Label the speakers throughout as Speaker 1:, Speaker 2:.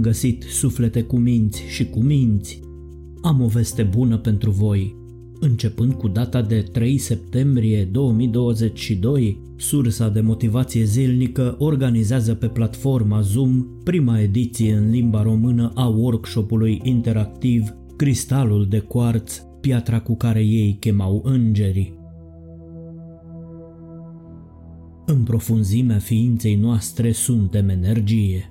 Speaker 1: găsit suflete cu minți și cu minți. Am o veste bună pentru voi. Începând cu data de 3 septembrie 2022, sursa de motivație zilnică organizează pe platforma Zoom prima ediție în limba română a workshopului interactiv Cristalul de cuarț, piatra cu care ei chemau îngerii. În profunzimea ființei noastre suntem energie.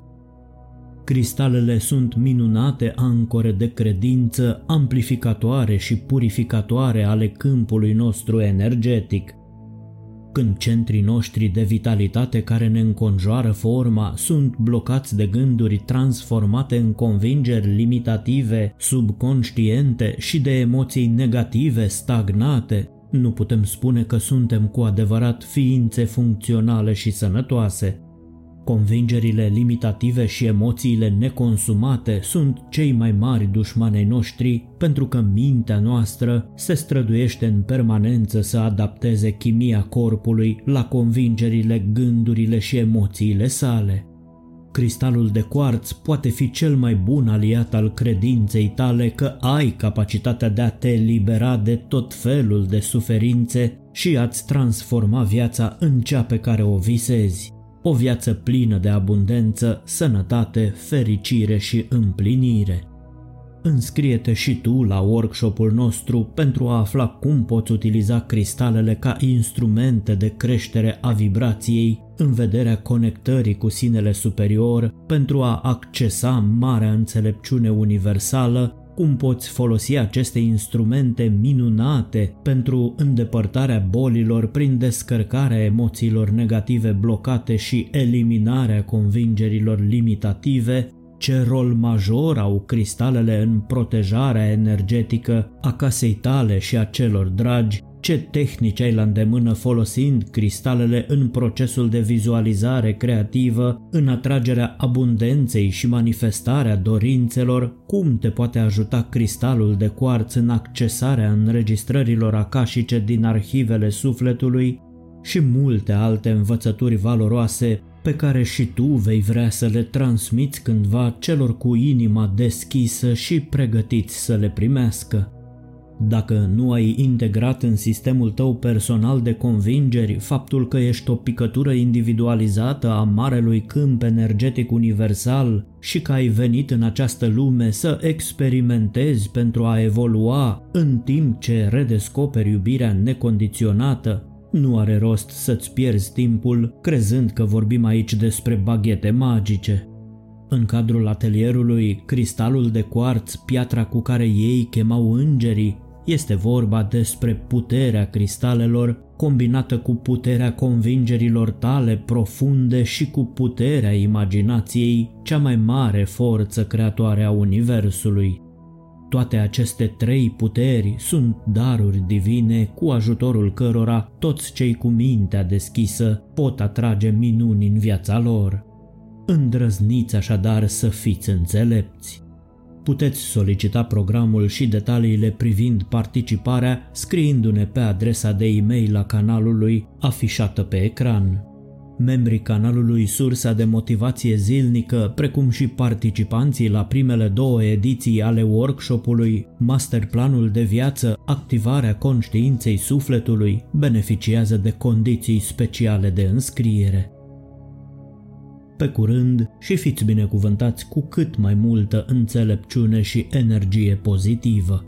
Speaker 1: Cristalele sunt minunate ancore de credință, amplificatoare și purificatoare ale câmpului nostru energetic. Când centrii noștri de vitalitate care ne înconjoară forma sunt blocați de gânduri transformate în convingeri limitative, subconștiente și de emoții negative stagnate, nu putem spune că suntem cu adevărat ființe funcționale și sănătoase. Convingerile limitative și emoțiile neconsumate sunt cei mai mari dușmanei noștri pentru că mintea noastră se străduiește în permanență să adapteze chimia corpului la convingerile, gândurile și emoțiile sale. Cristalul de cuarț poate fi cel mai bun aliat al credinței tale că ai capacitatea de a te libera de tot felul de suferințe și a-ți transforma viața în cea pe care o visezi. O viață plină de abundență, sănătate, fericire și împlinire. Înscrie-te și tu la workshopul nostru pentru a afla cum poți utiliza cristalele ca instrumente de creștere a vibrației în vederea conectării cu sinele superior pentru a accesa marea înțelepciune universală cum poți folosi aceste instrumente minunate pentru îndepărtarea bolilor prin descărcarea emoțiilor negative blocate și eliminarea convingerilor limitative? Ce rol major au cristalele în protejarea energetică a casei tale și a celor dragi, ce tehnici ai la îndemână folosind cristalele în procesul de vizualizare creativă, în atragerea abundenței și manifestarea dorințelor, cum te poate ajuta cristalul de cuarț în accesarea înregistrărilor acașice din arhivele sufletului și multe alte învățături valoroase pe care și tu vei vrea să le transmiți cândva celor cu inima deschisă și pregătiți să le primească. Dacă nu ai integrat în sistemul tău personal de convingeri faptul că ești o picătură individualizată a marelui câmp energetic universal și că ai venit în această lume să experimentezi pentru a evolua în timp ce redescoperi iubirea necondiționată, nu are rost să-ți pierzi timpul crezând că vorbim aici despre baghete magice. În cadrul atelierului, cristalul de cuarț, piatra cu care ei chemau îngerii, este vorba despre puterea cristalelor combinată cu puterea convingerilor tale profunde și cu puterea imaginației, cea mai mare forță creatoare a Universului. Toate aceste trei puteri sunt daruri divine cu ajutorul cărora toți cei cu mintea deschisă pot atrage minuni în viața lor. Îndrăzniți așadar să fiți înțelepți. Puteți solicita programul și detaliile privind participarea scriindu-ne pe adresa de e-mail a canalului afișată pe ecran. Membrii canalului Sursa de Motivație Zilnică, precum și participanții la primele două ediții ale workshopului Masterplanul de Viață, Activarea Conștiinței Sufletului, beneficiază de condiții speciale de înscriere. Pe curând și fiți binecuvântați cu cât mai multă înțelepciune și energie pozitivă.